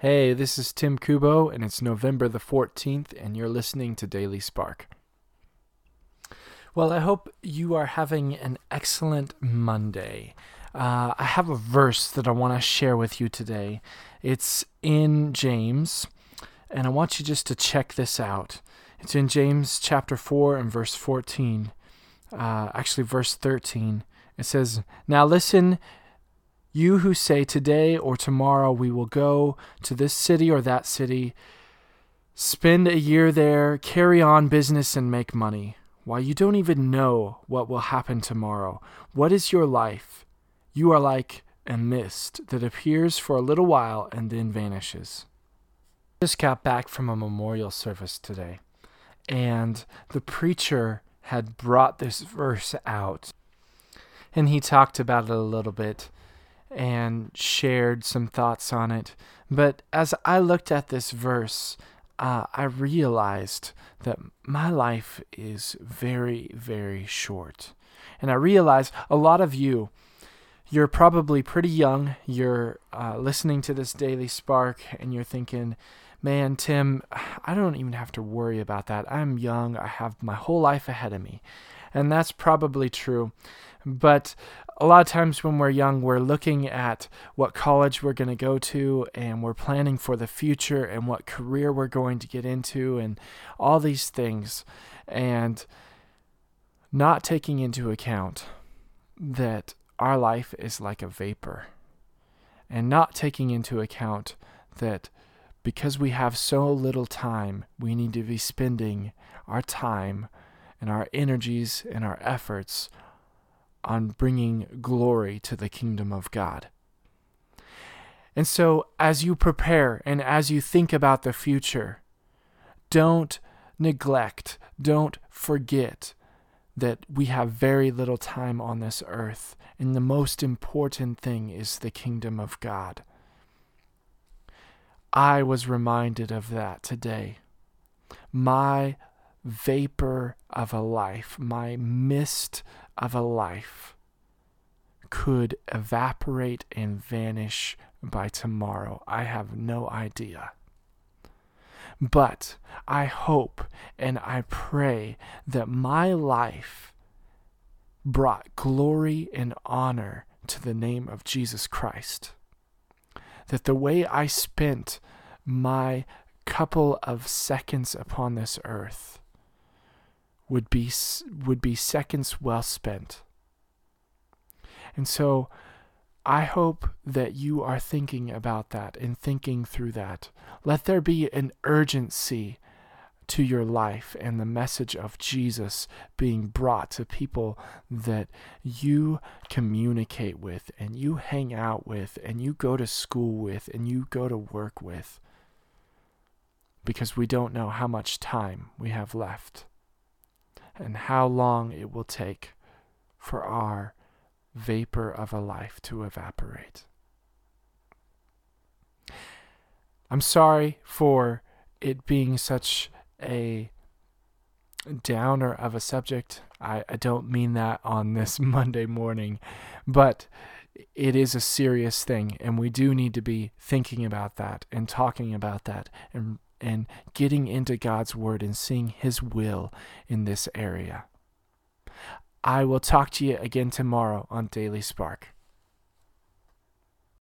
Hey, this is Tim Kubow, and it's November the 14th, and you're listening to Daily Spark. Well, I hope you are having an excellent Monday. Uh, I have a verse that I want to share with you today. It's in James, and I want you just to check this out. It's in James chapter 4 and verse 14. Uh, actually, verse 13. It says, Now listen, you who say today or tomorrow we will go to this city or that city, spend a year there, carry on business, and make money, while you don't even know what will happen tomorrow. What is your life? You are like a mist that appears for a little while and then vanishes. Just got back from a memorial service today, and the preacher had brought this verse out. And he talked about it a little bit and shared some thoughts on it. But as I looked at this verse, uh, I realized that my life is very, very short. And I realize a lot of you, you're probably pretty young. You're uh, listening to this Daily Spark and you're thinking, man, Tim, I don't even have to worry about that. I'm young. I have my whole life ahead of me. And that's probably true. But a lot of times when we're young, we're looking at what college we're going to go to and we're planning for the future and what career we're going to get into and all these things. And not taking into account that our life is like a vapor. And not taking into account that because we have so little time, we need to be spending our time and our energies and our efforts on bringing glory to the kingdom of God. And so, as you prepare and as you think about the future, don't neglect, don't forget that we have very little time on this earth, and the most important thing is the kingdom of God. I was reminded of that today. My vapor of a life, my mist of a life could evaporate and vanish by tomorrow. I have no idea. But I hope and I pray that my life brought glory and honor to the name of Jesus Christ. That the way I spent my couple of seconds upon this earth would be would be seconds well spent. And so I hope that you are thinking about that and thinking through that. Let there be an urgency to your life and the message of Jesus being brought to people that you communicate with and you hang out with and you go to school with and you go to work with because we don't know how much time we have left and how long it will take for our vapor of a life to evaporate. I'm sorry for it being such a downer of a subject. I, I don't mean that on this Monday morning, but it is a serious thing, and we do need to be thinking about that and talking about that and and getting into God's Word and seeing His will in this area. I will talk to you again tomorrow on Daily Spark.